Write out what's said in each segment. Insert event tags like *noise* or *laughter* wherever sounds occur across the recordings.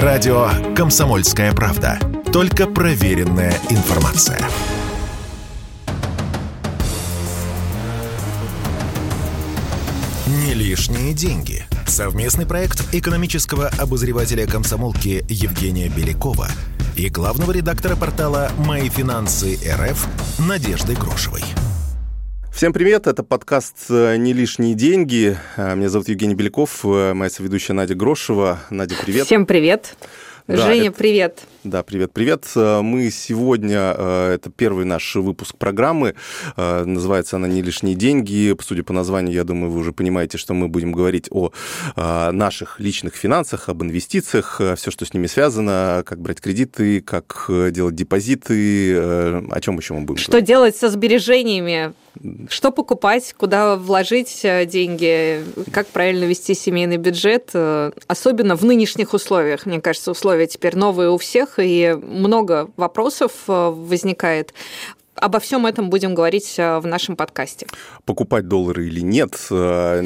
Радио «Комсомольская правда». Только проверенная информация. Не лишние деньги. Совместный проект экономического обозревателя комсомолки Евгения Белякова и главного редактора портала «Мои финансы РФ» Надежды Грошевой. Всем привет, это подкаст «Не лишние деньги». Меня зовут Евгений Беляков, моя соведущая Надя Грошева. Надя, привет. Всем привет. Да, Женя, это... привет. Да, привет, привет. Мы сегодня, э, это первый наш выпуск программы, э, называется она «Не лишние деньги». Судя по названию, я думаю, вы уже понимаете, что мы будем говорить о э, наших личных финансах, об инвестициях, все, что с ними связано, как брать кредиты, как делать депозиты, о чем еще мы будем Что говорить? делать со сбережениями, что покупать, куда вложить деньги, как правильно вести семейный бюджет, особенно в нынешних условиях. Мне кажется, условия теперь новые у всех, и много вопросов э, возникает обо всем этом будем говорить э, в нашем подкасте. Покупать доллары или нет, э,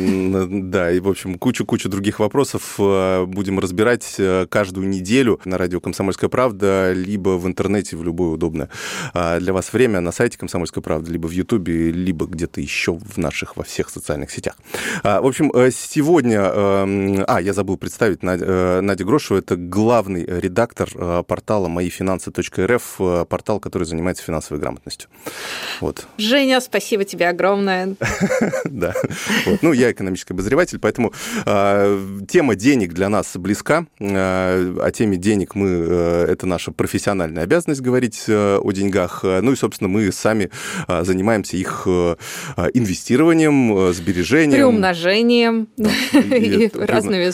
да, и, в общем, кучу-кучу других вопросов э, будем разбирать каждую неделю на радио «Комсомольская правда», либо в интернете в любое удобное для вас время на сайте «Комсомольская правда», либо в Ютубе, либо где-то еще в наших, во всех социальных сетях. В общем, сегодня... А, я забыл представить Надя, Грошева, это главный редактор портала «Мои финансы.рф», портал, который занимается финансовой грамотностью полностью. Вот. Женя, спасибо тебе огромное. *laughs* Да. Ну, я экономический обозреватель, поэтому а, тема денег для нас близка. А, о теме денег мы... Э, это наша профессиональная обязанность говорить э, о деньгах. Ну и, собственно, мы сами а, занимаемся их э, инвестированием, сбережением. Приумножением. *laughs* И разными,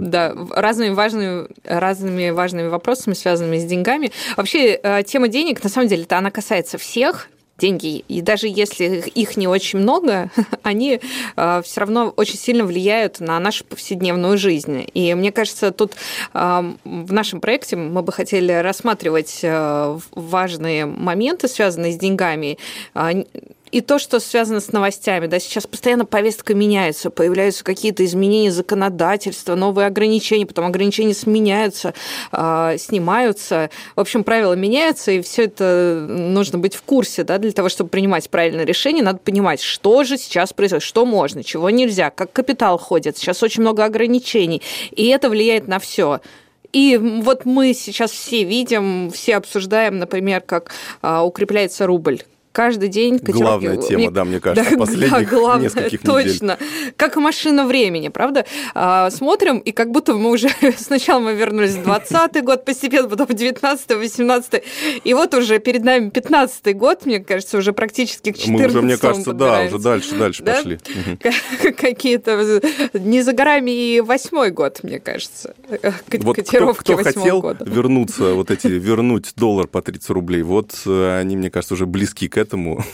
да, разными, важными, разными важными вопросами, связанными с деньгами. Вообще, тема денег, на самом деле, она касается всех всех деньги, и даже если их не очень много, *laughs* они э, все равно очень сильно влияют на нашу повседневную жизнь. И мне кажется, тут э, в нашем проекте мы бы хотели рассматривать э, важные моменты, связанные с деньгами и то, что связано с новостями. Да, сейчас постоянно повестка меняется, появляются какие-то изменения законодательства, новые ограничения, потом ограничения сменяются, э, снимаются. В общем, правила меняются, и все это нужно быть в курсе, да, для того, чтобы принимать правильное решение, надо понимать, что же сейчас происходит, что можно, чего нельзя, как капитал ходит. Сейчас очень много ограничений, и это влияет на все. И вот мы сейчас все видим, все обсуждаем, например, как а, укрепляется рубль, каждый день котировки. Главная тема, мне, да, мне *laughs* кажется, да, последних да, главное, нескольких точно. недель. Как машина времени, правда? А, смотрим, и как будто мы уже... *laughs* Сначала мы вернулись в 20 год постепенно, потом в 19 18 и вот уже перед нами 15 год, мне кажется, уже практически к 14 Мы уже, мне кажется, да, уже дальше, дальше да? пошли. *laughs* Какие-то... Не за горами и восьмой год, мне кажется, вот котировки кто, кто хотел года. вернуться, вот эти, вернуть доллар по 30 рублей, вот э, они, мне кажется, уже близки к этому. *laughs*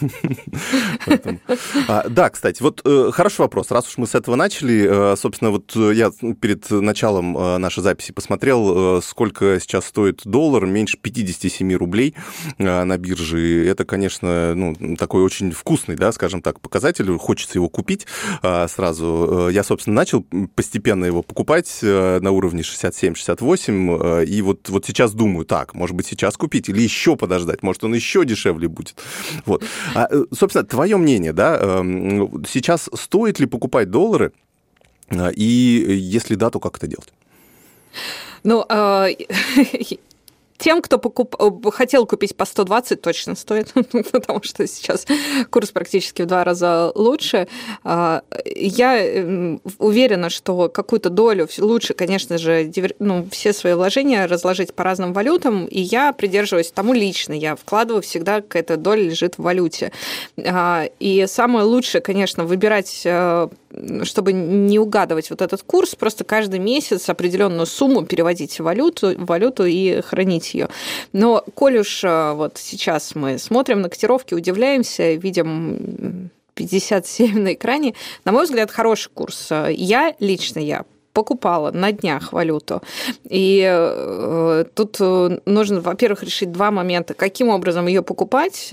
А, да, кстати, вот э, хороший вопрос. Раз уж мы с этого начали, э, собственно, вот э, я перед началом нашей записи посмотрел, сколько сейчас стоит доллар, меньше 57 рублей на бирже. Это, конечно, ну, такой очень вкусный, да, скажем так, показатель. Хочется его купить сразу. Я, собственно, начал постепенно его покупать на уровне 67-68, и вот, вот сейчас думаю, так, может быть, сейчас купить или еще подождать, может, он еще дешевле будет. Вот. А, э, собственно, твое мнение, да, эм, сейчас стоит ли покупать доллары, э, и если да, то как это делать? Ну, э, *laughs* Тем, кто покуп... Э, хотел купить по 120, точно стоит, *laughs* потому что сейчас курс практически в два раза лучше. А, я эм, уверена, что какую-то долю лучше, конечно же, ну, все свои вложения разложить по разным валютам, и я придерживаюсь тому лично. Я вкладываю всегда, какая-то доля лежит в валюте. А, и самое лучшее, конечно, выбирать э, чтобы не угадывать вот этот курс, просто каждый месяц определенную сумму переводить в валюту, в валюту и хранить ее. Но коль уж э, вот сейчас мы смотрим на котировки, удивляемся, видим 57 на экране, на мой взгляд, хороший курс. Я лично, я покупала на днях валюту. И э, тут нужно, во-первых, решить два момента. Каким образом ее покупать?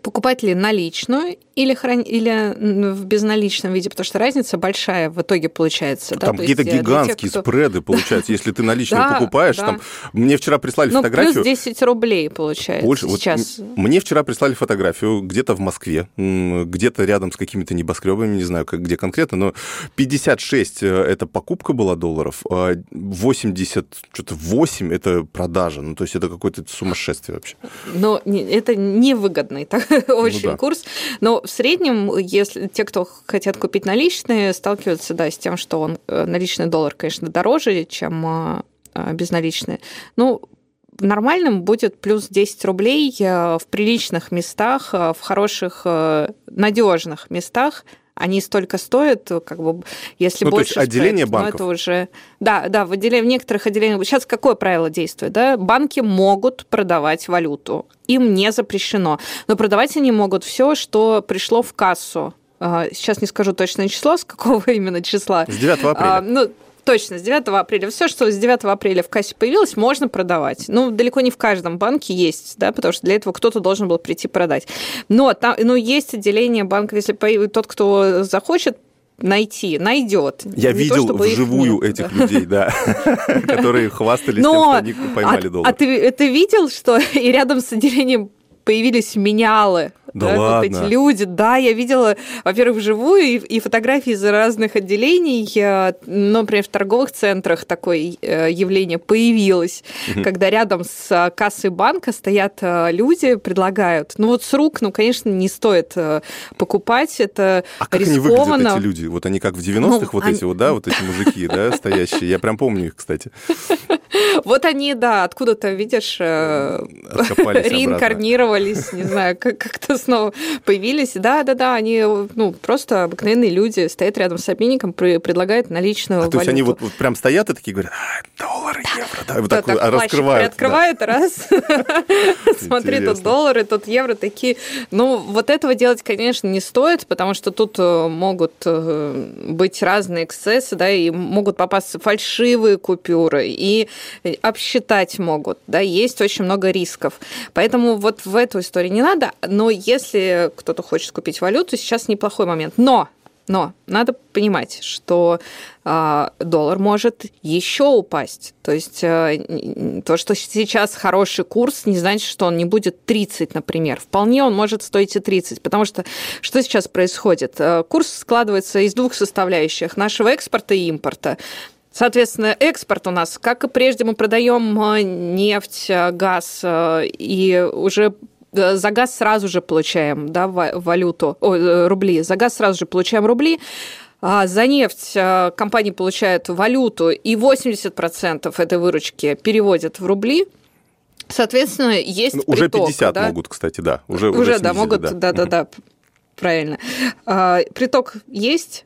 Покупать ли наличную или, хран... или в безналичном виде, потому что разница большая в итоге получается. Там да? какие-то гигантские тех, кто... спреды получаются, если ты наличную *laughs* покупаешь. Там... Мне вчера прислали ну, фотографию... плюс 10 рублей получается Больше. сейчас. Мне вчера прислали фотографию где-то в Москве, где-то рядом с какими-то небоскребами, не знаю, где конкретно, но 56 э, это покупка была долларов, а 80, что-то 8 это продажа. Ну, то есть это какое-то сумасшествие вообще. Но это невыгодный так, *laughs* очень ну, да. курс. Но в среднем, если те, кто хотят купить наличные, сталкиваются да, с тем, что он, э, наличный доллар, конечно, дороже, чем а, а, безналичные. Ну, в нормальном будет плюс 10 рублей э, в приличных местах, э, в хороших, надежных местах они столько стоят, как бы, если ну, больше... То есть отделение спред, банков? это уже... Да, да, в, отделе... в некоторых отделениях... Сейчас какое правило действует? Да? Банки могут продавать валюту. Им не запрещено. Но продавать они могут все, что пришло в кассу. А, сейчас не скажу точное число, с какого *laughs* именно числа. С 9 апреля. А, ну, Точно, с 9 апреля. Все, что с 9 апреля в кассе появилось, можно продавать. Ну, далеко не в каждом банке есть, да, потому что для этого кто-то должен был прийти продать. Но там, ну, есть отделение банка, если тот, кто захочет найти, найдет. Я не видел то, вживую нет, этих да. людей, да, *laughs* которые хвастались тем, что они поймали а, доллар. А ты, ты видел, что *laughs* и рядом с отделением появились менялы? Да, да ладно. Вот эти люди. Да, я видела, во-первых, вживую и, и фотографии из разных отделений. Например, в торговых центрах такое э, явление появилось, угу. когда рядом с э, кассой банка стоят э, люди, предлагают. Ну вот с рук, ну, конечно, не стоит покупать, это а как рискованно. они выглядят, эти люди? Вот они как в 90-х, ну, вот они... эти вот, да, вот эти мужики, да, стоящие. Я прям помню их, кстати. *laughs* Вот они, да, откуда-то, видишь, *laughs* реинкарнировались, не знаю, как-то снова появились. Да, да, да, они ну, просто обыкновенные люди, стоят рядом с обменником, предлагают наличную а, валюту. То есть они вот, вот прям стоят и такие говорят, а, доллары, евро, да, вот так, так а, раскрывают. Открывают, да. раз, *laughs* *laughs* смотри, тут доллары, тут евро, такие. Ну, вот этого делать, конечно, не стоит, потому что тут э, могут э, быть разные эксцессы, да, и могут попасться фальшивые купюры, и обсчитать могут, да, есть очень много рисков. Поэтому вот в эту историю не надо, но если кто-то хочет купить валюту, сейчас неплохой момент. Но но надо понимать, что э, доллар может еще упасть. То есть э, то, что сейчас хороший курс, не значит, что он не будет 30, например. Вполне он может стоить и 30, потому что что сейчас происходит? Э, курс складывается из двух составляющих нашего экспорта и импорта. Соответственно, экспорт у нас, как и прежде, мы продаем нефть, газ, и уже за газ сразу же получаем да, валюту, о, э, рубли, за газ сразу же получаем рубли, а за нефть э, компании получают валюту, и 80% этой выручки переводят в рубли. Соответственно, есть ну, Уже 50 да? могут, кстати, да. Уже, уже, уже снизили, да, могут, да-да-да, правильно. А, приток есть,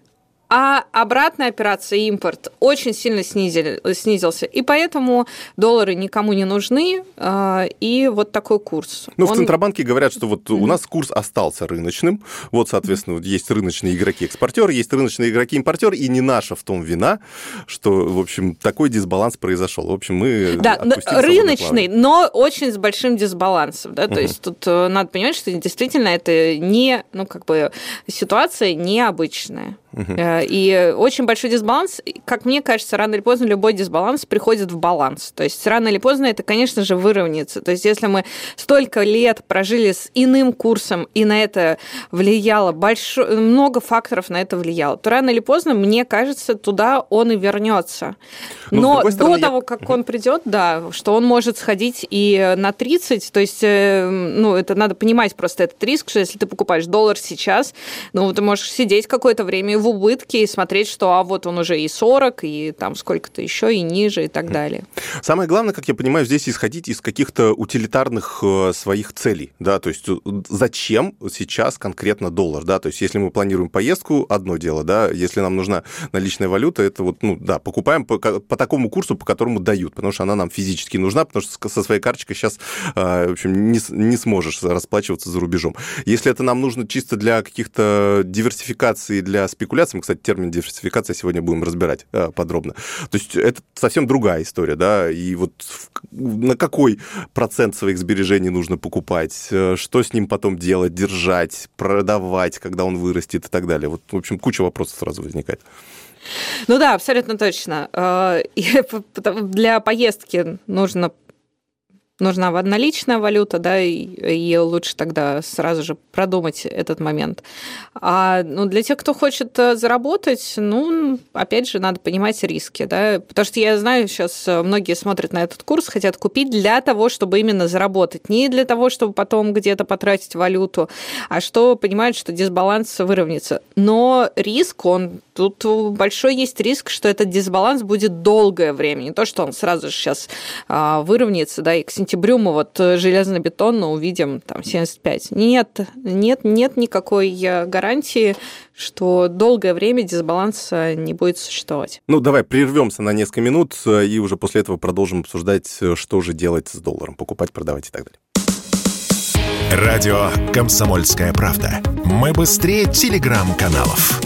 а обратная операция импорт очень сильно снизили, снизился. И поэтому доллары никому не нужны, а, и вот такой курс. Ну, Он... в Центробанке говорят, что вот у нас курс остался рыночным. Вот, соответственно, вот есть рыночные игроки-экспортеры, есть рыночные игроки-импортеры, и не наша в том вина, что, в общем, такой дисбаланс произошел. В общем, мы Да, рыночный, но очень с большим дисбалансом. Да? То есть тут э, надо понимать, что действительно это не, ну, как бы ситуация необычная. Uh-huh. И очень большой дисбаланс, как мне кажется, рано или поздно любой дисбаланс приходит в баланс. То есть рано или поздно это, конечно же, выровняется. То есть если мы столько лет прожили с иным курсом, и на это влияло большое, много факторов на это влияло, то рано или поздно, мне кажется, туда он и вернется. Но, Но стороны, до того, как он придет, да, что он может сходить и на 30, то есть, э, ну, это надо понимать просто этот риск, что если ты покупаешь доллар сейчас, ну, ты можешь сидеть какое-то время и в убытке и смотреть, что а вот он уже и 40, и там сколько-то еще, и ниже, и так далее. Самое главное, как я понимаю, здесь исходить из каких-то утилитарных э, своих целей, да, то есть э, зачем сейчас конкретно доллар, да, то есть если мы планируем поездку, одно дело, да, если нам нужна наличная валюта, это вот, ну, да, покупаем по, по такому курсу, по которому дают, потому что она нам физически нужна, потому что со своей карточкой сейчас, э, в общем, не, не сможешь расплачиваться за рубежом. Если это нам нужно чисто для каких-то диверсификаций, для спекуляций, спекуляции. Мы, кстати, термин диверсификация сегодня будем разбирать э, подробно. То есть это совсем другая история, да, и вот на какой процент своих сбережений нужно покупать, э, что с ним потом делать, держать, продавать, когда он вырастет и так далее. Вот, в общем, куча вопросов сразу возникает. Ну да, абсолютно точно. Э, *laughs* для поездки нужно нужна наличная валюта, да, и, лучше тогда сразу же продумать этот момент. А ну, для тех, кто хочет э, заработать, ну, опять же, надо понимать риски, да, потому что я знаю, сейчас многие смотрят на этот курс, хотят купить для того, чтобы именно заработать, не для того, чтобы потом где-то потратить валюту, а что понимают, что дисбаланс выровняется. Но риск, он тут большой есть риск, что этот дисбаланс будет долгое время, не то, что он сразу же сейчас а, выровняется, да, и к сентябрю мы вот э, железно-бетонно увидим там 75. Нет, нет, нет никакой э, гарантии, что долгое время дисбаланса не будет существовать. Ну, давай прервемся на несколько минут э, и уже после этого продолжим обсуждать, что же делать с долларом, покупать, продавать и так далее. Радио «Комсомольская правда». Мы быстрее телеграм-каналов.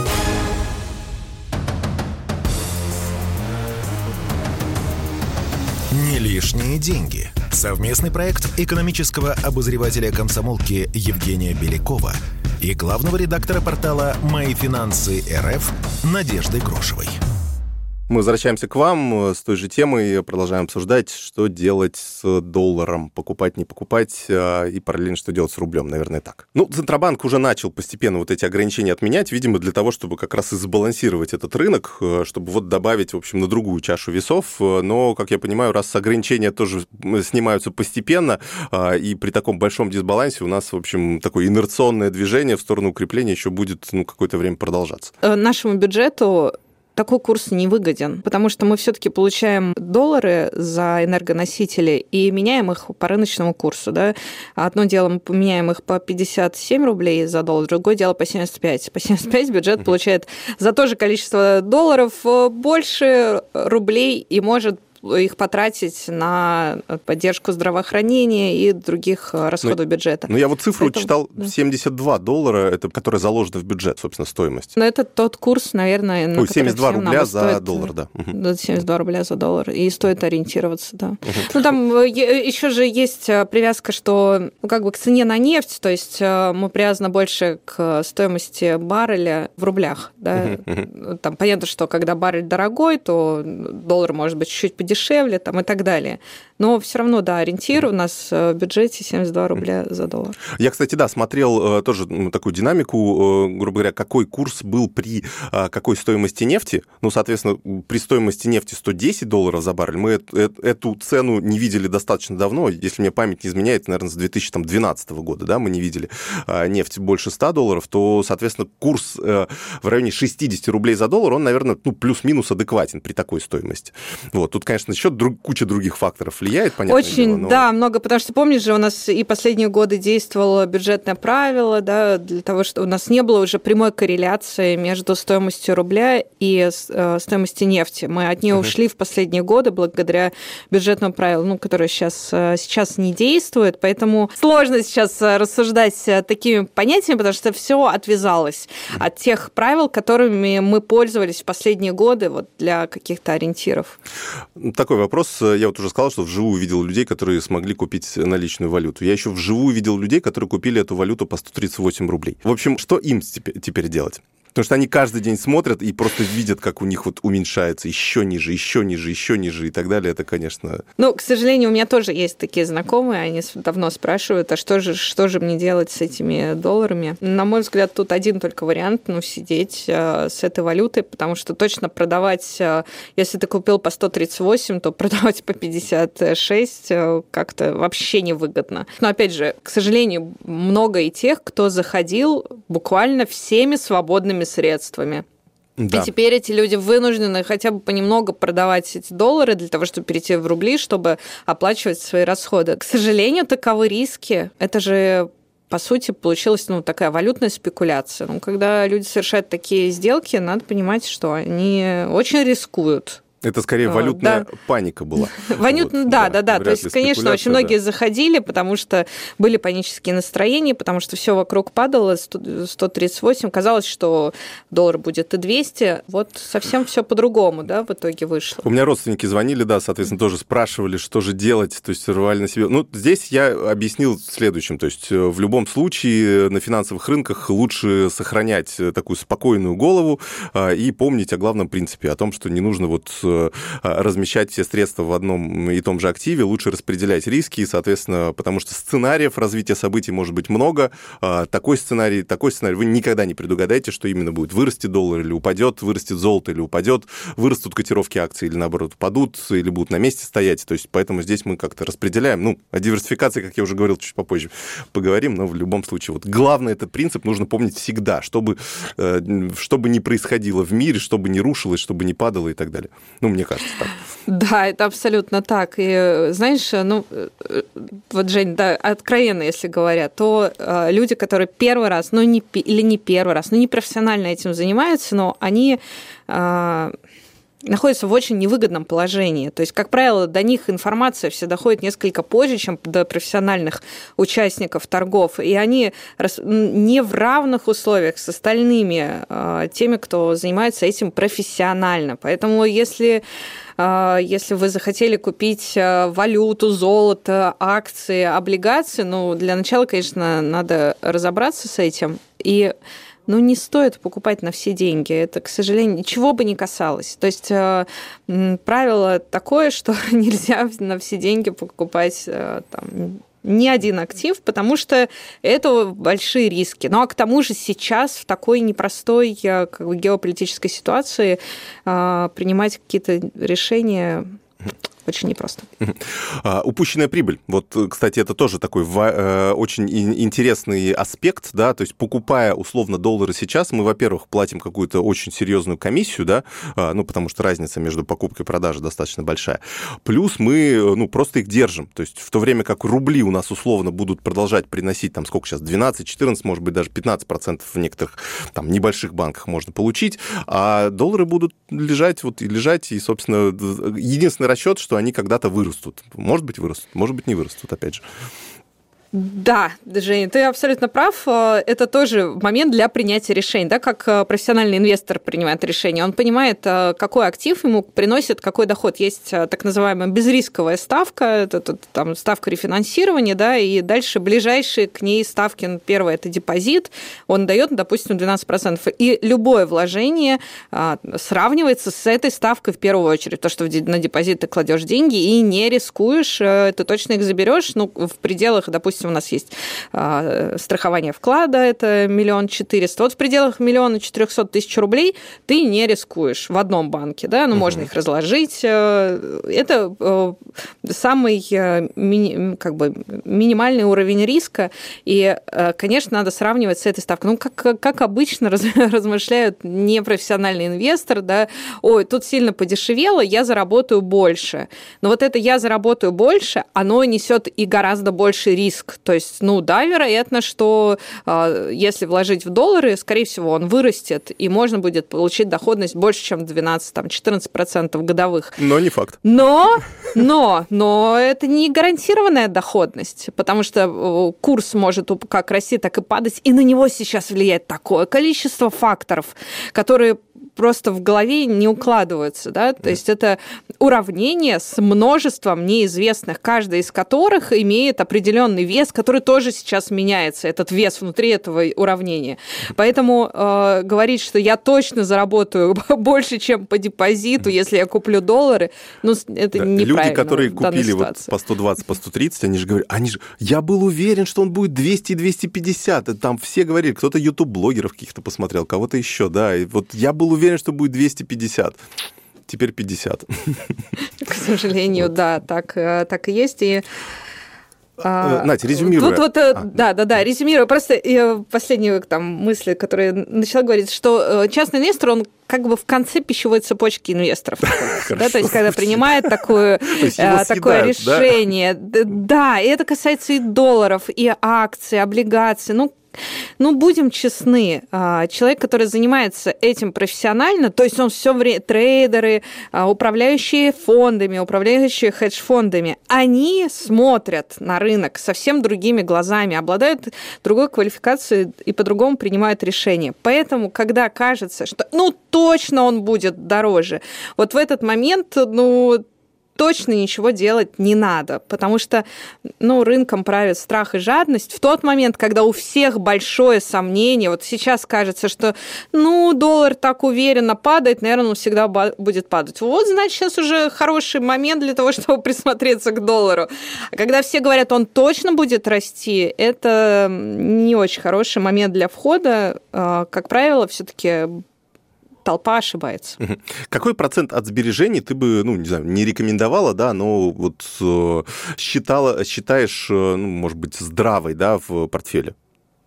Не лишние деньги. Совместный проект экономического обозревателя комсомолки Евгения Белякова и главного редактора портала «Мои финансы РФ» Надежды Грошевой. Мы возвращаемся к вам э, с той же темой и продолжаем обсуждать, что делать с долларом, покупать, не покупать, а, и параллельно, что делать с рублем, наверное, так. Ну, Центробанк уже начал постепенно вот эти ограничения отменять, видимо, для того, чтобы как раз и сбалансировать этот рынок, э, чтобы вот добавить, в общем, на другую чашу весов. Э, но, как я понимаю, раз ограничения тоже снимаются постепенно, и при таком большом дисбалансе у нас, в общем, такое инерционное движение в сторону укрепления еще будет ну, какое-то время продолжаться. Нашему бюджету такой курс не выгоден, потому что мы все-таки получаем доллары за энергоносители и меняем их по рыночному курсу. Да? Одно дело мы поменяем их по 57 рублей за доллар, другое дело по 75. По 75 бюджет получает за то же количество долларов больше рублей и может их потратить на поддержку здравоохранения и других э, расходов ну, бюджета. Ну, я вот цифру это, читал, да. 72 доллара, это, которая заложена в бюджет, собственно, стоимость. Но это тот курс, наверное, на Ой, 72 рубля за стоит, доллар, да. Да, 72 рубля за доллар, и стоит ориентироваться, да. Угу. Ну, там э, еще же есть э, привязка, что ну, как бы к цене на нефть, то есть мы привязаны больше к стоимости барреля в рублях, да. Угу. Там понятно, что когда баррель дорогой, то доллар может быть чуть-чуть дешевле там, и так далее. Но все равно, да, ориентир у нас э, в бюджете 72 рубля за доллар. Я, кстати, да, смотрел э, тоже ну, такую динамику, э, грубо говоря, какой курс был при какой стоимости нефти. Ну, соответственно, при стоимости нефти 110 долларов за баррель мы эту цену не видели достаточно давно. Если мне память не изменяет, наверное, с 2012 года, да, мы не видели нефть больше 100 долларов, то, соответственно, курс в районе 60 рублей за доллар, он, наверное, ну, плюс-минус адекватен при такой стоимости. Вот. Тут, конечно, еще друг, куча других факторов влияет, понятно. Очень, дело, но... да, много, потому что, помнишь же, у нас и последние годы действовало бюджетное правило, да, для того, чтобы у нас не было уже прямой корреляции между стоимостью рубля и э, стоимостью нефти. Мы от нее uh-huh. ушли в последние годы благодаря бюджетному правилу, ну, которое сейчас, э, сейчас не действует, поэтому сложно сейчас э, рассуждать такими понятиями, потому что все отвязалось uh-huh. от тех правил, которыми мы пользовались в последние годы вот, для каких-то ориентиров. Такой вопрос. Я вот уже сказал, что вживую видел людей, которые смогли купить наличную валюту. Я еще вживую видел людей, которые купили эту валюту по 138 рублей. В общем, что им теперь делать? Потому что они каждый день смотрят и просто видят, как у них вот уменьшается еще ниже, еще ниже, еще ниже и так далее. Это, конечно... Ну, к сожалению, у меня тоже есть такие знакомые, они давно спрашивают, а что же, что же мне делать с этими долларами? На мой взгляд, тут один только вариант, ну, сидеть э, с этой валютой, потому что точно продавать, э, если ты купил по 138, то продавать по 56 э, как-то вообще невыгодно. Но, опять же, к сожалению, много и тех, кто заходил буквально всеми свободными денежными средствами. Да. И теперь эти люди вынуждены хотя бы понемногу продавать эти доллары для того, чтобы перейти в рубли, чтобы оплачивать свои расходы. К сожалению, таковы риски. Это же по сути, получилась ну, такая валютная спекуляция. Ну, когда люди совершают такие сделки, надо понимать, что они очень рискуют Это скорее валютная да. паника была. *laughs* Валют, вот, да, да, да. То есть, конечно, очень многие да. заходили, потому что были панические настроения, потому что все вокруг падало, 138. Казалось, что доллар будет и 200. Вот совсем все по-другому, да, в итоге вышло. У меня родственники звонили, да, соответственно, тоже спрашивали, что же делать, то есть рвали на себе. Ну, здесь я объяснил следующим, то есть э, в любом случае на финансовых рынках лучше сохранять такую спокойную голову а, и помнить о главном принципе, о том, что не нужно вот Э, размещать все средства в одном и том же активе, лучше распределять риски, и, соответственно, потому что сценариев развития событий может быть много. А, такой сценарий, такой сценарий вы никогда не предугадаете, что именно будет. Вырастет доллар или упадет, вырастет золото или упадет, вырастут котировки акций или, наоборот, упадут, или будут на месте стоять. То есть поэтому здесь мы как-то распределяем. Ну, о диверсификации, как я уже говорил, чуть попозже поговорим, но в любом случае, вот главный этот принцип нужно помнить всегда, чтобы, э, чтобы не происходило в мире, чтобы не рушилось, чтобы не падало и так далее. Ну, мне кажется так. Да, это абсолютно так. И знаешь, ну, вот, Жень, да, откровенно, если говоря, то э, люди, которые первый раз, ну, не, или не первый раз, ну, не профессионально этим занимаются, но они э, находятся в очень невыгодном положении. То есть, как правило, до них информация все доходит несколько позже, чем до профессиональных участников торгов. И они не в равных условиях с остальными а, теми, кто занимается этим профессионально. Поэтому если а, если вы захотели купить а, валюту, золото, акции, облигации, ну, для начала, конечно, надо разобраться с этим. И ну, не стоит покупать на все деньги. Это, к сожалению, ничего бы не касалось. То есть э, правило такое, *laughs* что нельзя на все деньги покупать э, там, ни один актив, потому что это большие риски. Ну а к тому же сейчас в такой непростой э, как бы, геополитической ситуации принимать какие-то решения очень непросто. А, упущенная прибыль. Вот, кстати, это тоже такой э, очень интересный аспект, да, то есть покупая условно доллары сейчас, мы, во-первых, платим какую-то очень серьезную комиссию, да, а, ну, потому что разница между покупкой и продажей достаточно большая. Плюс мы, ну, просто их держим. То есть в то время как рубли у нас условно будут продолжать приносить, там, сколько сейчас, 12, 14, может быть, даже 15 процентов в некоторых там небольших банках можно получить, а доллары будут лежать вот и лежать, и, собственно, единственный расчет, что они когда-то вырастут. Может быть, вырастут, может быть, не вырастут, опять же. Да, Женя, ты абсолютно прав. Э, это тоже момент для принятия решений, да, как э, профессиональный инвестор принимает решение. Он понимает, э, какой актив ему приносит какой доход. Есть так называемая безрисковая ставка, это, там ставка рефинансирования, да, и дальше ближайшие к ней ставки. Ну, первое – это депозит, он дает, допустим, 12%. И любое вложение сравнивается с этой ставкой в первую очередь. То, что на депозит ты кладешь деньги и не рискуешь, ты точно их заберешь, ну, в пределах, допустим, допустим, у нас есть а, страхование вклада, это миллион четыреста. Вот в пределах миллиона четырехсот тысяч рублей ты не рискуешь в одном банке, да, ну, угу. можно их разложить. Э, это э, самый э, как бы, минимальный уровень риска, и, конечно, надо сравнивать с этой ставкой. Ну, как, как обычно *laughs* размышляют непрофессиональный инвестор, да, ой, тут сильно подешевело, я заработаю больше. Но вот это я заработаю больше, оно несет и гораздо больше риск то есть, ну да, вероятно, что э, если вложить в доллары, скорее всего, он вырастет, и можно будет получить доходность больше, чем 12-14% годовых. Но не факт. Но, но, но это не гарантированная доходность, потому что э, курс может как расти, так и падать, и на него сейчас влияет такое количество факторов, которые просто в голове не укладываются, да, то есть это уравнение с множеством неизвестных, каждый из которых имеет определенный вес, который тоже сейчас меняется, этот вес внутри этого уравнения. Поэтому э, говорить, что я точно заработаю *laughs* больше, чем по депозиту, если я куплю доллары, ну, это да. неправильно. Люди, которые купили вот по 120, по 130, они же говорят, они же, я был уверен, что он будет 200 250. Там все говорили, кто-то YouTube-блогеров каких-то посмотрел, кого-то еще, да. И вот я был уверен, что будет 250 теперь 50. К сожалению, вот. да, так, э, так и есть. И а, Надя, резюмируя. Тут вот, э, а. да, да, да, резюмирую. Просто последнюю там мысль, которую начала говорить, что э, частный инвестор, он как бы в конце пищевой цепочки инвесторов. Да, то есть, когда принимает *laughs* такое, такое решение. Да, и это касается и долларов, и акций, облигаций. Ну, ну, будем честны, а, человек, который занимается этим профессионально, то есть он все время, трейдеры, а, управляющие фондами, управляющие хедж-фондами, они смотрят на рынок совсем другими глазами, обладают другой квалификацией и по-другому принимают решения. Поэтому, когда кажется, что, ну, точно он будет дороже, вот в этот момент, ну, точно ничего делать не надо, потому что ну, рынком правит страх и жадность. В тот момент, когда у всех большое сомнение, вот сейчас кажется, что ну, доллар так уверенно падает, наверное, он всегда будет падать. Вот, значит, сейчас уже хороший момент для того, *laughs* чтобы присмотреться к доллару. А когда все говорят, он точно будет расти, это не очень хороший момент для входа. А, как правило, все-таки толпа ошибается. Какой процент от сбережений ты бы, ну, не знаю, не рекомендовала, да, но вот э, считала, считаешь, э, ну, может быть, здравой, да, в портфеле?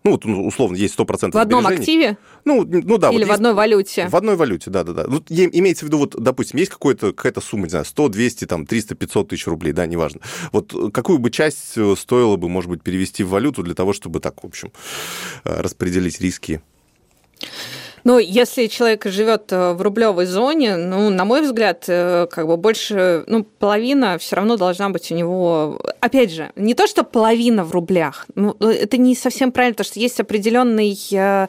Ну, вот, ну, условно, есть 100% В одном активе? Ну, ну да. Или вот в одной валюте? В одной валюте, да-да-да. Вот имеется в виду, вот, допустим, есть какая-то сумма, не знаю, 100, 200, там, 300, 500 тысяч рублей, да, неважно. Вот какую бы часть э, стоило бы, может быть, перевести в валюту для того, чтобы так, в общем, распределить риски? Ну, если человек живет э, в рублевой зоне, ну, на мой взгляд, э, как бы больше, ну, половина все равно должна быть у него. Опять же, не то, что половина в рублях, ну, это не совсем правильно, потому что есть определенный э,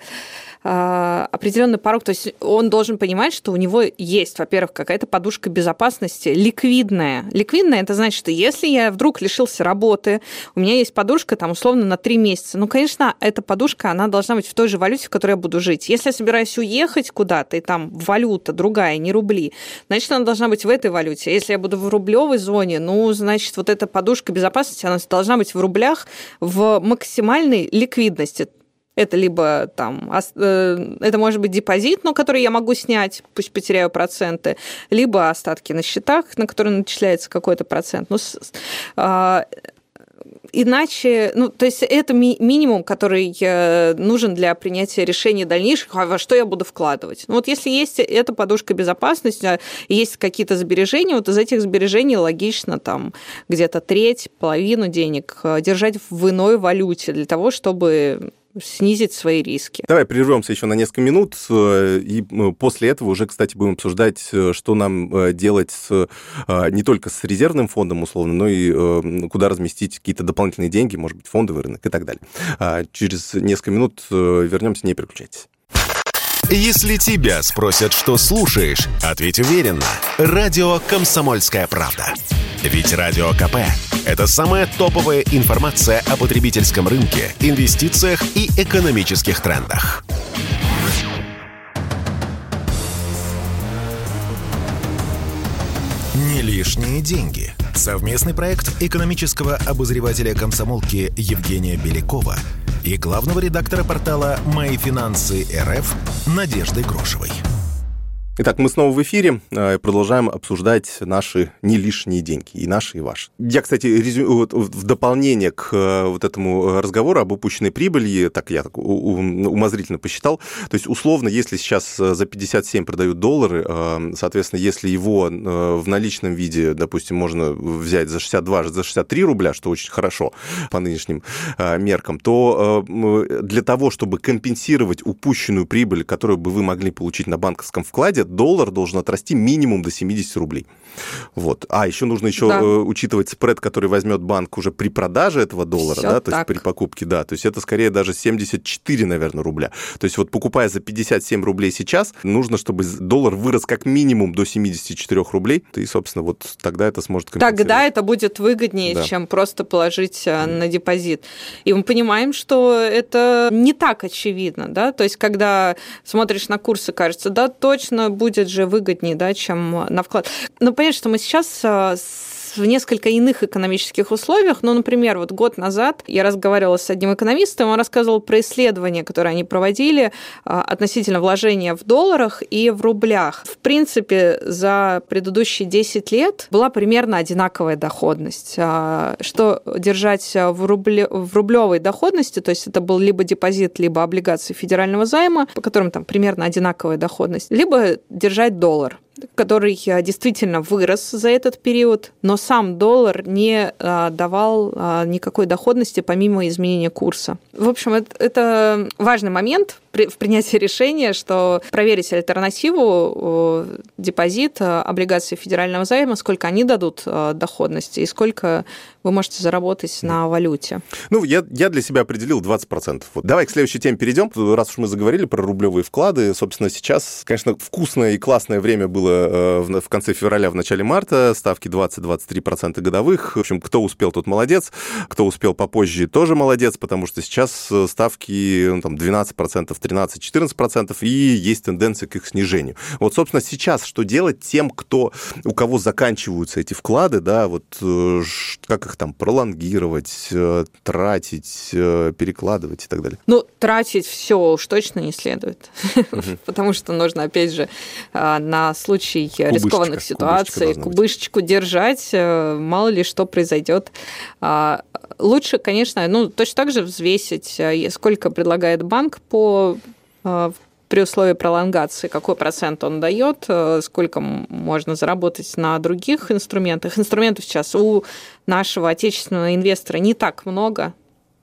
определенный порог, то есть он должен понимать, что у него есть, во-первых, какая-то подушка безопасности ликвидная. Ликвидная это значит, что если я вдруг лишился работы, у меня есть подушка там условно на три месяца. Ну, конечно, эта подушка, она должна быть в той же валюте, в которой я буду жить. Если я собираюсь уехать куда-то, и там валюта другая, не рубли, значит, она должна быть в этой валюте. Если я буду в рублевой зоне, ну, значит, вот эта подушка безопасности, она должна быть в рублях в максимальной ликвидности. Это либо там, э, это может быть депозит, но который я могу снять, пусть потеряю проценты, либо остатки на счетах, на которые начисляется какой-то процент. Ну, а, иначе, ну, то есть это ми- минимум, который э, нужен для принятия решения дальнейших, а во что я буду вкладывать. Ну, вот если есть эта подушка безопасности, а есть какие-то сбережения, вот из этих сбережений логично там где-то треть, половину денег э, держать в иной валюте для того, чтобы снизить свои риски. Давай прервемся еще на несколько минут, э, и э, после этого уже, кстати, будем обсуждать, э, что нам делать с, не только с резервным фондом, условно, но и куда разместить какие-то дополнительные деньги, может быть, фондовый рынок и так далее. А через несколько минут вернемся, не переключайтесь. Если тебя спросят, что слушаешь, ответь уверенно. Радио «Комсомольская правда». Ведь Радио КП – это самая топовая информация о потребительском рынке, инвестициях и экономических трендах. Не лишние деньги. Совместный проект экономического обозревателя комсомолки Евгения Белякова и главного редактора портала «Мои финансы РФ» Надежды Грошевой. Итак, мы снова в эфире э, продолжаем обсуждать наши не лишние деньги, и наши, и ваши. Я, кстати, резю... вот, в дополнение к э, вот этому разговору об упущенной прибыли, так я так умозрительно посчитал, то есть, условно, если сейчас э, за 57 продают доллары, соответственно, если его в наличном виде, допустим, можно взять за 62, за 63 рубля, что очень хорошо по нынешним меркам, то для того, чтобы компенсировать упущенную прибыль, которую бы вы могли получить на банковском вкладе, доллар должен отрасти минимум до 70 рублей. Вот. А еще нужно еще да. Э, учитывать спред, который возьмет банк уже при продаже этого доллара, Всё да, то есть при покупке, да. То есть это скорее даже 74, наверное, рубля. То есть вот покупая за 57 рублей сейчас, нужно, чтобы доллар вырос как минимум до 74 рублей. И, собственно, вот тогда это сможет Тогда это будет выгоднее, да. чем просто положить mm. на депозит. И мы понимаем, что это не так очевидно, да, то есть когда смотришь на курсы, кажется, да, точно будет же выгоднее, да, чем на вклад. Но понятно, что мы сейчас а, в несколько иных экономических условиях. Ну, например, вот год назад я разговаривала с одним экономистом, он рассказывал про исследования, которые они проводили а, относительно вложения в долларах и в рублях. В принципе, за предыдущие 10 лет была примерно одинаковая доходность. А, что держать в, рубле, в рублевой доходности, то есть это был либо депозит, либо облигации федерального займа, по которым там примерно одинаковая доходность, либо держать доллар. Который э, действительно вырос за этот период, но сам доллар не э, давал э, никакой доходности помимо изменения курса. В общем, это важный момент в принятии решения, что проверить альтернативу депозит, облигации федерального займа, сколько они дадут доходности и сколько вы можете заработать на валюте. Ну, я, я для себя определил 20%. Вот. Давай к следующей теме перейдем. Раз уж мы заговорили про рублевые вклады, собственно, сейчас, конечно, вкусное и классное время было э, в конце февраля, в начале марта, ставки 20-23% годовых. В общем, кто успел, тот молодец, кто успел попозже, тоже молодец, потому что сейчас э, ставки ну, там, 12%, 13-14%, и есть тенденция к их снижению. Вот, собственно, сейчас что делать тем, кто, у кого заканчиваются эти вклады, да, вот э, как их там пролонгировать, тратить, перекладывать и так далее? Ну, тратить все уж точно не следует, *laughs* потому что нужно, опять же, на случай рискованных ситуаций кубышечку держать, э, мало ли что произойдет. А, лучше, конечно, ну, точно так же взвесить, э, сколько предлагает банк по э, при условии пролонгации, какой процент он дает, сколько можно заработать на других инструментах. Инструментов сейчас у нашего отечественного инвестора не так много,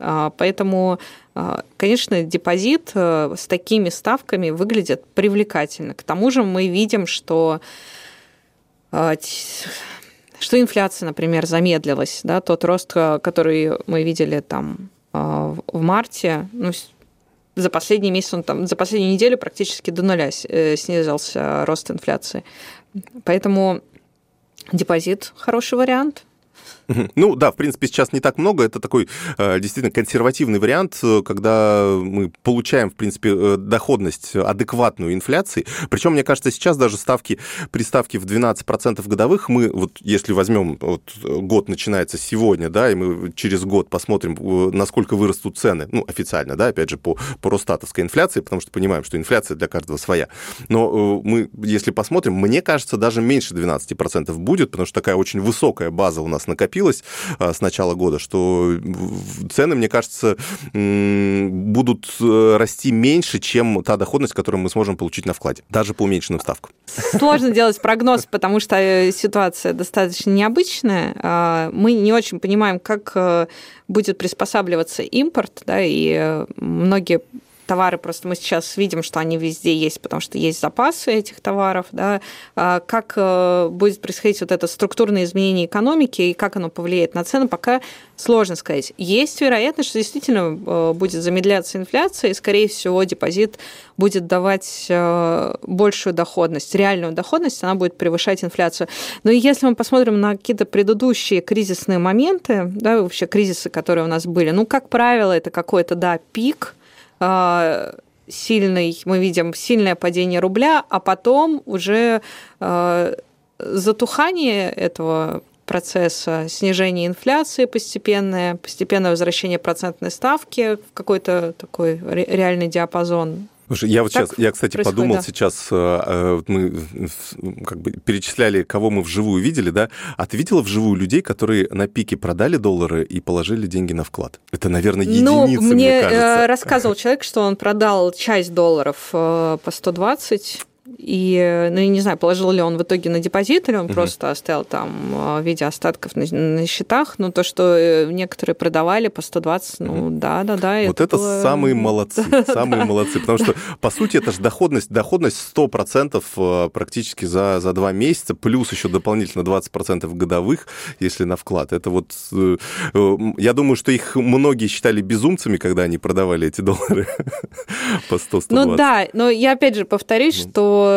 а, поэтому, а, конечно, депозит э, с такими ставками выглядит привлекательно. К тому же мы видим, что а, что инфляция, например, замедлилась, да, тот рост, который мы видели там в марте, ну, за последний месяц, он там, за последнюю неделю практически до нуля э, снизился рост инфляции. Поэтому депозит хороший вариант. *laughs* Ну да, в принципе, сейчас не так много. Это такой э, действительно консервативный вариант, э, когда мы получаем, в принципе, э, доходность адекватную инфляции. Причем, мне кажется, сейчас даже ставки, при ставке в 12% годовых, мы, вот если возьмем, вот год начинается сегодня, да, и мы через год посмотрим, насколько вырастут цены, ну, официально, да, опять же, по, по Росстатовской инфляции, потому что понимаем, что инфляция для каждого своя. Но мы, если посмотрим, мне кажется, даже меньше 12% будет, потому что такая очень высокая база у нас накопилась, накопилось а, с начала года, что цены, мне кажется, будут э, расти меньше, чем та доходность, которую мы сможем получить на вкладе, даже по уменьшенным ставкам. Сложно делать прогноз, потому что э, ситуация достаточно необычная. А, мы не очень понимаем, как э, будет приспосабливаться импорт, да, и многие товары просто мы сейчас видим, что они везде есть, потому что есть запасы этих товаров, да, а как э, будет происходить вот это структурное изменение экономики и как оно повлияет на цены, пока сложно сказать. Есть вероятность, что действительно э, будет замедляться инфляция, и, скорее всего, депозит будет давать э, большую доходность, реальную доходность, она будет превышать инфляцию. Но если мы посмотрим на какие-то предыдущие кризисные моменты, да, вообще кризисы, которые у нас были, ну, как правило, это какой-то, да, пик, сильный, мы видим сильное падение рубля, а потом уже а, затухание этого процесса, снижение инфляции постепенное, постепенное возвращение процентной ставки в какой-то такой реальный диапазон. Слушай, я вот так сейчас, я, кстати, подумал да. сейчас, э, э, мы как бы перечисляли, кого мы вживую видели, да? А ты видела вживую людей, которые на пике продали доллары и положили деньги на вклад? Это, наверное, единицы, ну, мне, мне э, кажется. рассказывал человек, что он продал часть долларов по 120 и, ну, я не знаю, положил ли он в итоге на депозит, или он угу. просто оставил там а, в виде остатков на, на счетах. Но то, что э, некоторые продавали по 120, ну, да, да, да. Вот это, это было... самые молодцы, *laughs* самые молодцы. Потому что, по сути, это же доходность, доходность 100% э, практически за, за два месяца, плюс еще дополнительно 20% годовых, если на вклад. Это вот, э, я думаю, что их многие считали безумцами, когда они продавали эти доллары *laughs* по 100-120. Ну да, но я опять же повторюсь, что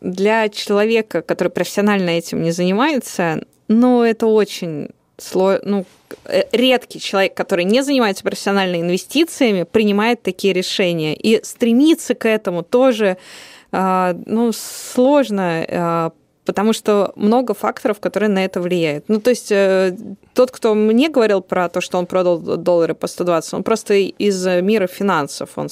для человека, который профессионально этим не занимается, ну, это очень сложно, ну, э, редкий человек, который не занимается профессиональными инвестициями, принимает такие решения. И стремиться к этому тоже а, ну, сложно, а, потому что много факторов, которые на это влияют. Ну, то есть э, тот, кто мне говорил про то, что он продал доллары по 120, он просто из мира финансов. Он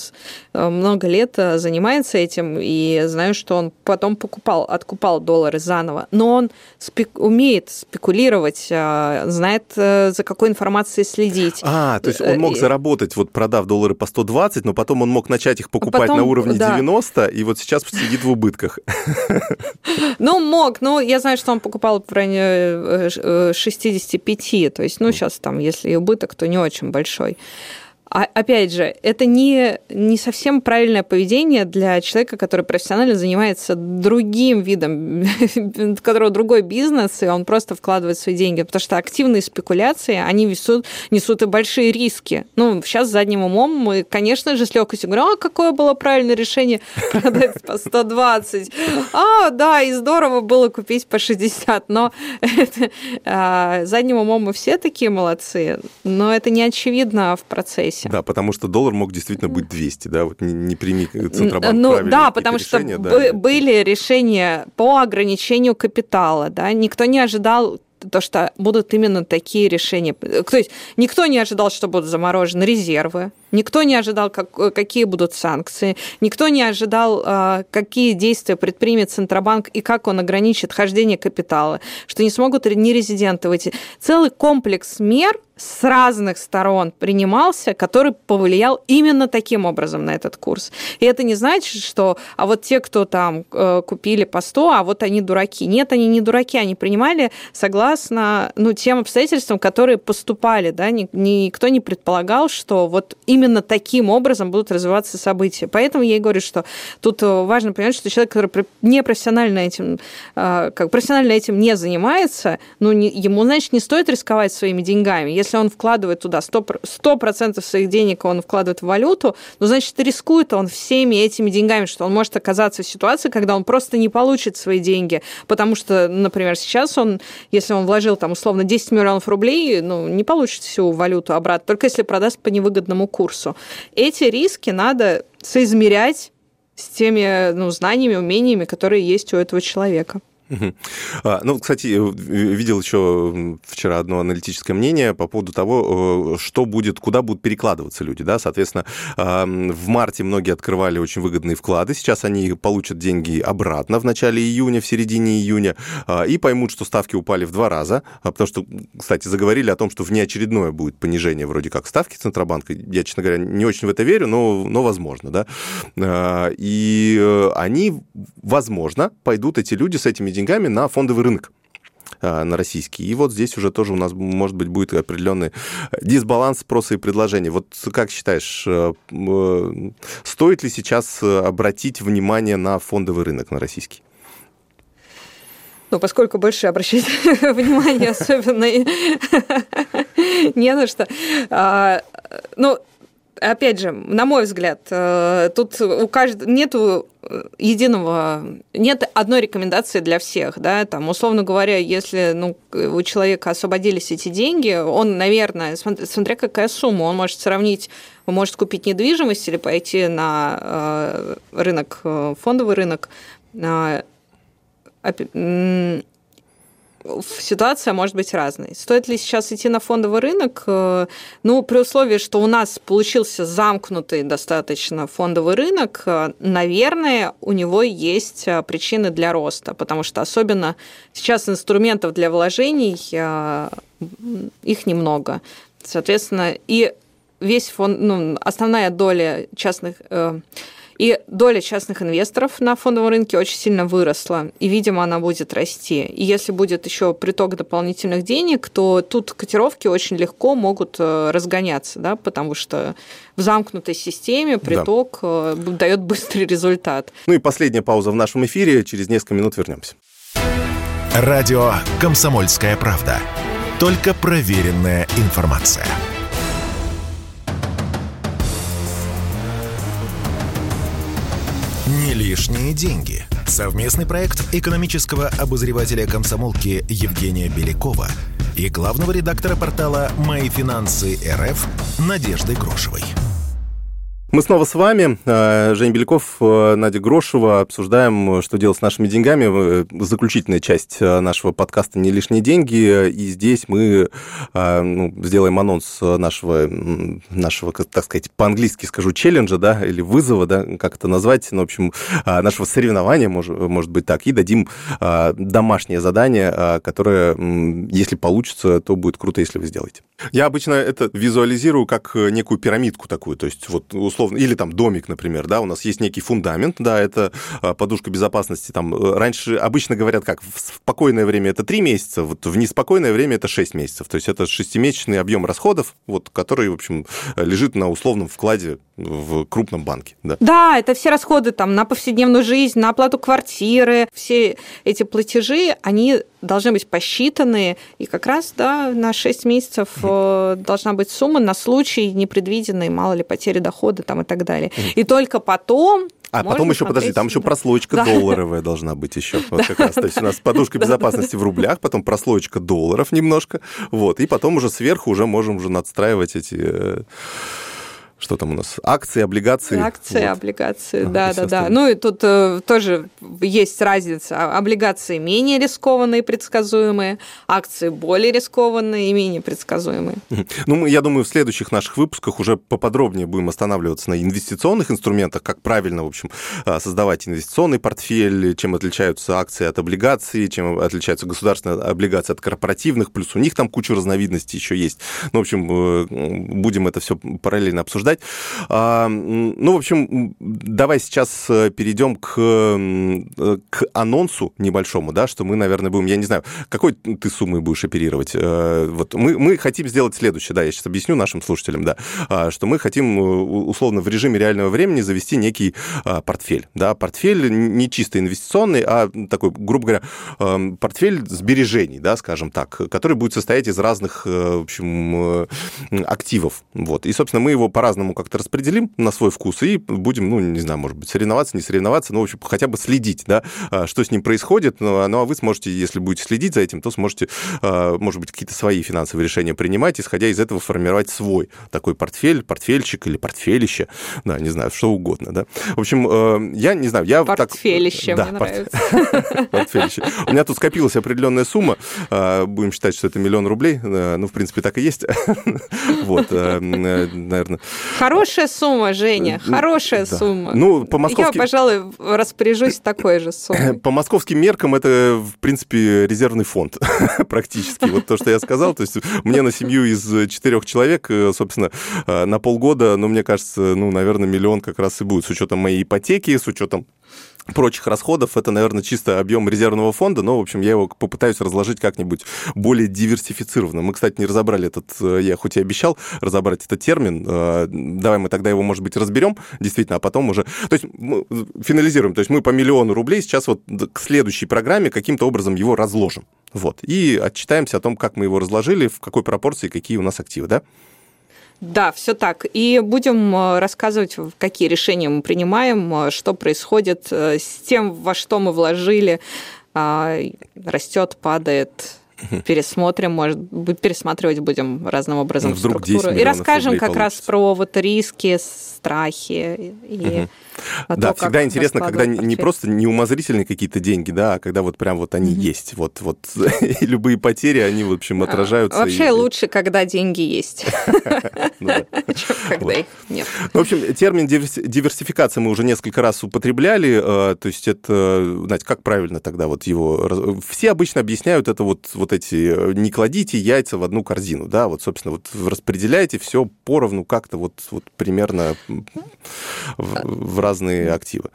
э, много лет э, занимается этим, и знаю, что он потом покупал, откупал доллары заново. Но он спек- умеет спекулировать, знает, за какой информацией следить. А, то есть он мог заработать, вот продав доллары по 120, но потом он мог начать их покупать потом, на уровне да. 90, и вот сейчас сидит в убытках. Ну, мог. Ну, я знаю, что он покупал в районе 65, э, то есть, ну, сейчас там, если убыток, то не очень большой. А, опять же, это не, не совсем правильное поведение для человека, который профессионально занимается другим видом, *laughs* у которого другой бизнес, и он просто вкладывает свои деньги. Потому что активные спекуляции, они несут, несут и большие риски. Ну, сейчас задним умом мы, конечно же, с легкостью говорим, а какое было правильное решение продать по 120. А, да, и здорово было купить по 60. Но это, а, задним умом мы все такие молодцы, но это не очевидно в процессе процессе. Да, потому что доллар мог действительно быть 200, да, вот не, не прими Центробанк Ну да, потому что решения, да. были решения по ограничению капитала, да, никто не ожидал то, что будут именно такие решения. То есть никто не ожидал, что будут заморожены резервы, никто не ожидал, как, какие будут санкции, никто не ожидал, а, какие действия предпримет Центробанк и как он ограничит хождение капитала, что не смогут нерезиденты выйти. Целый комплекс мер – с разных сторон принимался, который повлиял именно таким образом на этот курс. И это не значит, что а вот те, кто там э, купили по 100, а вот они дураки. Нет, они не дураки, они принимали согласно ну, тем обстоятельствам, которые поступали. Да? Никто не предполагал, что вот именно таким образом будут развиваться события. Поэтому я и говорю, что тут э, важно понимать, что человек, который не профессионально этим, э, как профессионально этим не занимается, ну, не, ему, значит, не стоит рисковать своими деньгами. Если он вкладывает туда 100%, 100 своих денег, он вкладывает в валюту, ну, значит, рискует он всеми этими деньгами, что он может оказаться в ситуации, когда он просто не получит свои деньги, потому что, например, сейчас он, если он вложил там условно 10 миллионов рублей, ну, не получит всю валюту обратно, только если продаст по невыгодному курсу. Эти риски надо соизмерять с теми ну, знаниями, умениями, которые есть у этого человека. А, ну, кстати, видел еще вчера одно аналитическое мнение по поводу того, э, что будет, куда будут перекладываться люди, да, соответственно, в марте многие открывали очень выгодные вклады, сейчас они получат деньги обратно в начале июня, в середине июня, а, и поймут, что ставки упали в два раза, а, потому что, кстати, заговорили о том, что внеочередное будет понижение вроде как ставки Центробанка, я, честно говоря, не очень в это верю, но, но возможно, да, и э, они, возможно, пойдут, эти люди с этими деньгами на фондовый рынок а, на российский. И вот здесь уже тоже у нас, может быть, будет определенный дисбаланс спроса и предложения. Вот как считаешь, э, э, стоит ли сейчас обратить внимание на фондовый рынок, на российский? Ну, поскольку больше обращать *laughs* внимание особенно *laughs* не на что. А, ну, опять же, на мой взгляд, э, тут у каждого нету единого, нет одной рекомендации для всех, да, там, условно говоря, если, ну, у человека освободились эти деньги, он, наверное, смотря какая сумма, он может сравнить, он может купить недвижимость или пойти на э, рынок, э, фондовый рынок, ситуация может быть разной. Стоит ли сейчас идти на фондовый рынок? Э, ну, при условии, что у нас получился замкнутый достаточно фондовый рынок, э, наверное, у него есть э, причины для роста, потому что особенно сейчас инструментов для вложений их немного. Соответственно, и весь фонд, ну, основная доля частных и доля частных инвесторов на фондовом рынке очень сильно выросла, и, видимо, она будет расти. И если будет еще приток дополнительных денег, то тут котировки очень легко могут э, разгоняться, да, потому что в замкнутой системе приток да. Э, дает быстрый результат. Ну и последняя пауза в нашем эфире. Через несколько минут вернемся. Радио «Комсомольская правда». Только проверенная информация. Не лишние деньги. Совместный проект экономического обозревателя комсомолки Евгения Белякова и главного редактора портала «Мои финансы РФ» Надежды Грошевой. Мы снова с вами. Э, Женя Беляков, э, Надя Грошева. Обсуждаем, что делать с нашими деньгами. Э, заключительная часть нашего подкаста «Не лишние деньги». И здесь мы ну, сделаем анонс нашего, нашего, так сказать, по-английски скажу, челленджа, да, или вызова, да, как это назвать. Ну, в общем, нашего соревнования, может, может быть так. И дадим домашнее задание, которое, если получится, то будет круто, если вы сделаете. Я обычно это визуализирую как некую пирамидку такую. То есть, вот, условно, или там домик, например, да, у нас есть некий фундамент, да, это а, подушка безопасности, там, э, раньше обычно говорят, как в спокойное время это 3 месяца, вот в неспокойное время это 6 месяцев, то есть это шестимесячный объем расходов, вот, который, в общем, лежит на условном вкладе в крупном банке, да. Да, это все расходы там на повседневную жизнь, на оплату квартиры, все эти платежи, они должны быть посчитаны, и как раз, да, на 6 месяцев mm должна быть сумма на случай непредвиденной, мало ли, потери дохода там и так далее. И только потом а потом еще, подожди, там еще прослойка да. долларовая должна быть еще. *laughs* Вот как раз. То есть у нас подушка безопасности в рублях, потом прослойка долларов немножко, вот, и потом уже сверху уже можем уже надстраивать эти э, что там у нас? Акции, облигации. Акции, вот. облигации, да, да, да. Ну и тут э, тоже есть разница. А, облигации менее рискованные, предсказуемые, акции более рискованные и менее предсказуемые. Ну, мы, я думаю, в следующих наших выпусках уже поподробнее будем останавливаться на инвестиционных инструментах, как правильно, в общем, а, создавать инвестиционный портфель, чем отличаются акции от облигаций, чем отличаются государственные облигации от корпоративных, плюс у них там куча разновидностей еще есть. Ну, в общем, э, будем это все параллельно обсуждать обсуждать. А, ну, в общем, давай сейчас э, перейдем к, э, к анонсу небольшому, да, что мы, наверное, будем, я не знаю, какой ты суммой будешь оперировать? Э, вот мы, мы хотим сделать следующее, да, я сейчас объясню нашим слушателям, да, а, что мы хотим условно в режиме реального времени завести некий а, портфель, да, портфель не чисто инвестиционный, а такой, грубо говоря, портфель сбережений, да, скажем так, который будет состоять из разных, в общем, активов, вот, и, собственно, мы его по-разному по-разному как-то распределим на свой вкус и будем, ну, не знаю, может быть, соревноваться, не соревноваться, но, в общем, хотя бы следить, да, а, что с ним происходит. Ну, а, ну, а вы сможете, если будете следить за этим, то сможете, а, может быть, какие-то свои финансовые решения принимать, исходя из этого формировать свой такой портфель, портфельчик или портфелище, да, не знаю, что угодно, да. В общем, э, я не знаю, я Портфелище, так... мне нравится. *laughs* Портфелище. У меня тут скопилась определенная сумма, будем считать, что это миллион рублей, э, ну, в принципе, так и есть. *laughs* Вот, э, наверное, Хорошая сумма, Женя, хорошая да. сумма. Ну, по московским... Я, пожалуй, распоряжусь такой же *coughs* суммой. По московским меркам это, в принципе, резервный фонд *laughs* практически. Вот то, что я сказал. То есть мне на семью из четырех человек, э, собственно, э, на полгода, ну, мне кажется, ну, наверное, миллион как раз и будет с учетом моей ипотеки, с учетом прочих расходов. Это, наверное, чисто объем резервного фонда, но, в общем, я его попытаюсь разложить как-нибудь более диверсифицированно. Мы, кстати, не разобрали этот, э, я хоть и обещал разобрать этот термин. Э, давай мы тогда его, может быть, разберем, действительно, а потом уже... То есть мы финализируем. То есть мы по миллиону рублей сейчас вот к следующей программе каким-то образом его разложим. Вот. И отчитаемся о том, как мы его разложили, в какой пропорции, какие у нас активы, да? Да, все так. И будем э, рассказывать, какие решения мы принимаем, э, что происходит э, с тем, во что мы вложили, а, растет, падает, пересмотрим, может быть, пересматривать будем разным образом Вдруг структуру. И расскажем как получится. раз про вот риски, страхи и угу. А да, то, всегда интересно, когда не просто неумозрительные какие-то деньги, да, а когда вот прям вот они есть. Вот, вот *laughs* любые потери, они, в общем, а, отражаются. Вообще лучше, когда деньги есть, *laughs* ну *laughs* когда их нет. В общем, термин диверсификация мы уже несколько раз употребляли. Э, то есть это, знаете, как правильно тогда вот его... Все обычно объясняют это вот, вот эти... Э, не кладите яйца в одну корзину, да, вот, собственно, вот распределяйте все поровну как-то вот, вот примерно в разные активы.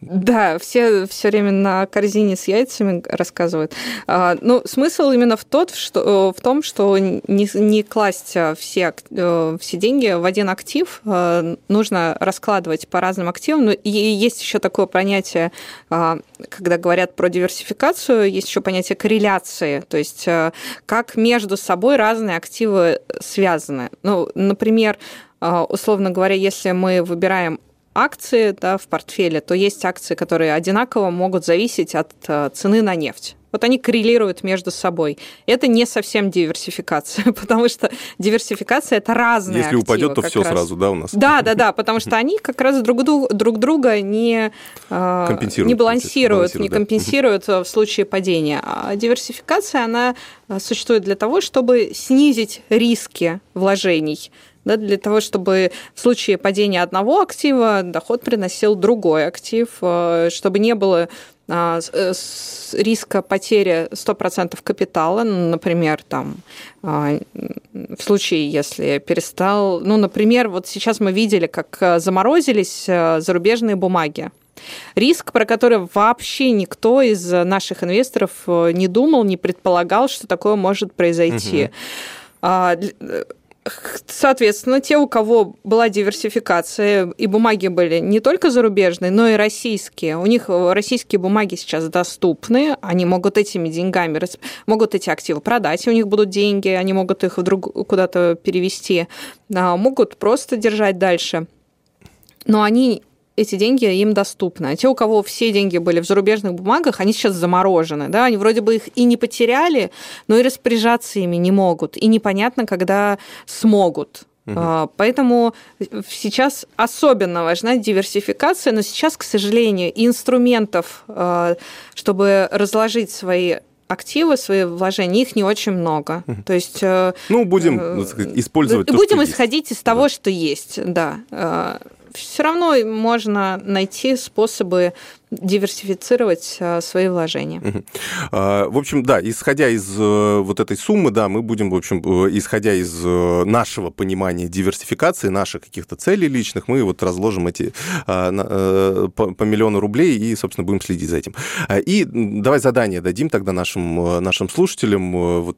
Да, все все время на корзине с яйцами рассказывают. А, ну, смысл именно в, тот, что, в том, что не, не класть все, э, все деньги в один актив, а, нужно раскладывать по разным активам. Ну, и есть еще такое понятие, а, когда говорят про диверсификацию, есть еще понятие корреляции, то есть как между собой разные активы связаны. Ну, например, условно говоря, если мы выбираем акции да, в портфеле, то есть акции, которые одинаково могут зависеть от э, цены на нефть. вот они коррелируют между собой. Это не совсем диверсификация, *laughs* потому что диверсификация это разные Если активы, упадет, то все раз. сразу, да, у нас? Да, да, да, потому что они как раз друг, друг друга не, а, не балансируют, не компенсируют да. в случае падения. А диверсификация, она существует для того, чтобы снизить риски вложений да, для того, чтобы в случае падения одного актива доход приносил другой актив, чтобы не было а, э, риска потери 100% капитала, например, там, а, в случае, если перестал... Ну, например, вот сейчас мы видели, как э, заморозились э, зарубежные бумаги. Риск, про который вообще никто из наших инвесторов не думал, не предполагал, что такое может произойти. Угу. Соответственно, те, у кого была диверсификация, и бумаги были не только зарубежные, но и российские. У них российские бумаги сейчас доступны, они могут этими деньгами, могут эти активы продать, и у них будут деньги, они могут их вдруг куда-то перевести, а, могут просто держать дальше. Но они эти деньги им доступны. А те, у кого все деньги были в зарубежных бумагах, они сейчас заморожены. Да? Они вроде бы их и не потеряли, но и распоряжаться ими не могут. И непонятно, когда смогут. Угу. Поэтому сейчас особенно важна диверсификация, но сейчас, к сожалению, инструментов, а, чтобы разложить свои активы, свои вложения, их не очень много. То есть... Э, ну, будем э, сказать, использовать Будем то, исходить есть. из того, да. что есть, да. Все равно можно найти способы диверсифицировать а, свои вложения. А, в общем, да, исходя из э, вот этой суммы, да, мы будем, в общем, э, исходя из э, нашего понимания диверсификации, наших каких-то целей личных, мы вот разложим эти а, по миллиону рублей и, собственно, будем следить за этим. И давай задание дадим тогда нашим, нашим слушателям, вот,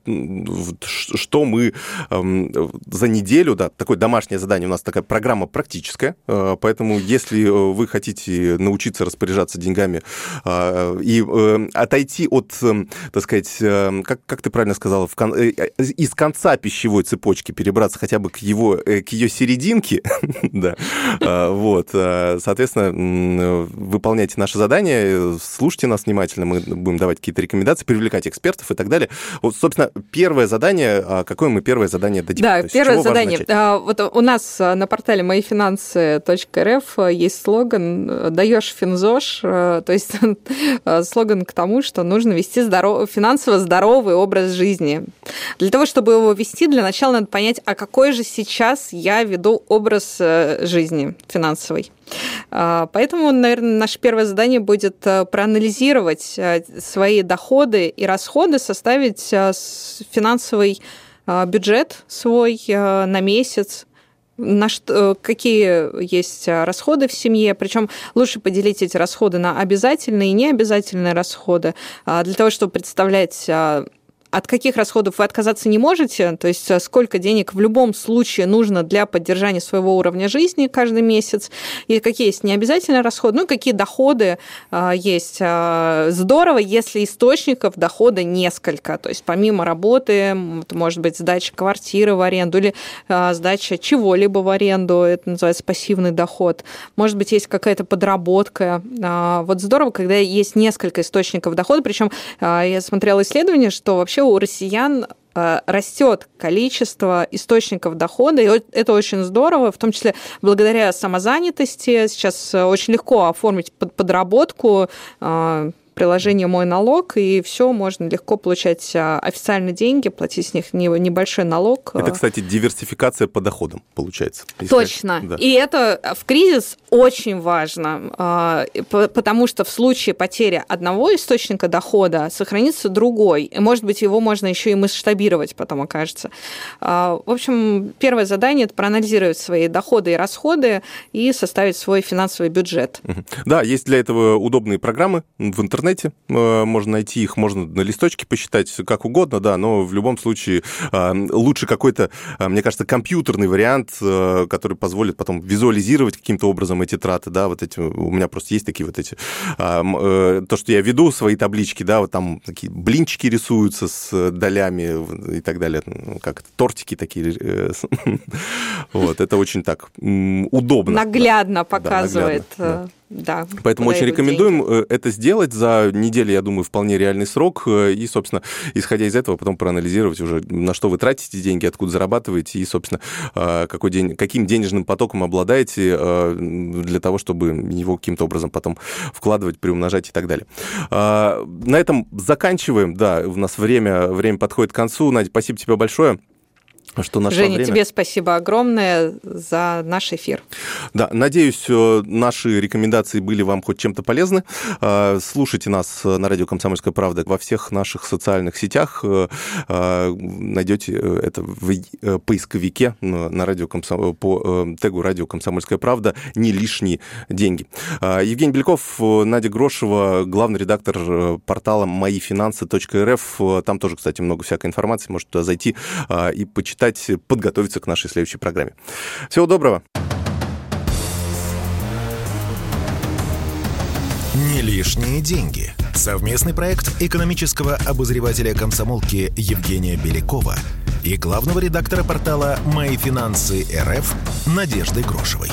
что мы за неделю, да, такое домашнее задание, у нас такая программа практическая, поэтому если вы хотите научиться распоряжаться деньгами а, и э, отойти от, э, так сказать, э, как, как ты правильно сказала, в кон... из конца пищевой цепочки перебраться хотя бы к, его, к ее серединке, *laughs* да, а, вот, соответственно, выполняйте наши задания, слушайте нас внимательно, мы будем давать какие-то рекомендации, привлекать экспертов и так далее. Вот, собственно, первое задание, а какое мы первое задание дадим? Да, первое задание. Вот у нас на портале моифинансы.рф есть слоган «Даешь финзош, то есть *laughs* э, слоган к тому, что нужно вести здоров... финансово здоровый образ жизни. Для того, чтобы его вести, для начала надо понять, а какой же сейчас я веду образ э, жизни финансовый. Поэтому, наверное, наше первое задание будет проанализировать свои доходы и расходы, составить финансовый бюджет свой на месяц, на что, какие есть расходы в семье, причем лучше поделить эти расходы на обязательные и необязательные расходы, а, для того, чтобы представлять а, от каких расходов вы отказаться не можете, то есть э, сколько денег в любом случае нужно для поддержания своего уровня жизни каждый месяц, и какие есть необязательные расходы, ну какие доходы э, есть. Э, здорово, если источников дохода несколько, то есть помимо работы, это может быть сдача квартиры в аренду или сдача чего-либо в аренду, это называется пассивный доход. Может быть, есть какая-то подработка. Вот здорово, когда есть несколько источников дохода, причем я смотрела исследование, что вообще у россиян э, растет количество источников дохода, и это очень здорово, в том числе благодаря самозанятости. Сейчас э, очень легко оформить подработку, э, приложение «Мой налог», и все, можно легко получать а, официальные деньги, платить с них небольшой налог. Это, кстати, диверсификация по доходам, получается. Точно. Да. И это в кризис очень важно, а, потому что в случае потери одного источника дохода сохранится другой, и, может быть, его можно еще и масштабировать потом окажется. А, в общем, первое задание – это проанализировать свои доходы и расходы и составить свой финансовый бюджет. Да, есть для этого удобные программы в интернете, интернете, э, можно найти их, можно на листочке посчитать как угодно, да, но в любом случае э, лучше какой-то, э, мне кажется, компьютерный вариант, который позволит потом визуализировать каким-то образом эти траты, да, вот эти, у меня просто есть такие вот эти, то, что я веду свои таблички, да, вот там такие блинчики рисуются с долями и так далее, ну, как тортики такие, *laughs* вот, это очень так удобно. Наглядно показывает. Да, наглядно, да. Да, Поэтому очень рекомендуем деньги. Э, это сделать за полтора недели, я думаю, вполне реальный срок. И, собственно, исходя из этого, потом проанализировать уже, на что вы тратите деньги, откуда зарабатываете и, собственно, какой день, каким денежным потоком обладаете для того, чтобы его каким-то образом потом вкладывать, приумножать и так далее. На этом заканчиваем. Да, у нас время, время подходит к концу. Надя, спасибо тебе большое что нашла Женя, время. тебе спасибо огромное за наш эфир. Да, надеюсь, э, наши рекомендации были вам хоть чем-то полезны. Э, слушайте нас на радио «Комсомольская правда» во всех наших социальных сетях. Э, найдете это в поисковике на радио Комсом... по тегу «Радио Комсомольская правда» «Не лишние деньги». Евгений Беляков, Надя Грошева, главный редактор портала моифинансы.рф. Там тоже, кстати, много всякой информации. Можете туда зайти и почитать почитать, подготовиться к нашей следующей программе. Всего доброго. Не лишние деньги. Совместный проект экономического обозревателя комсомолки Евгения Белякова и главного редактора портала «Мои финансы РФ» Надежды Грошевой.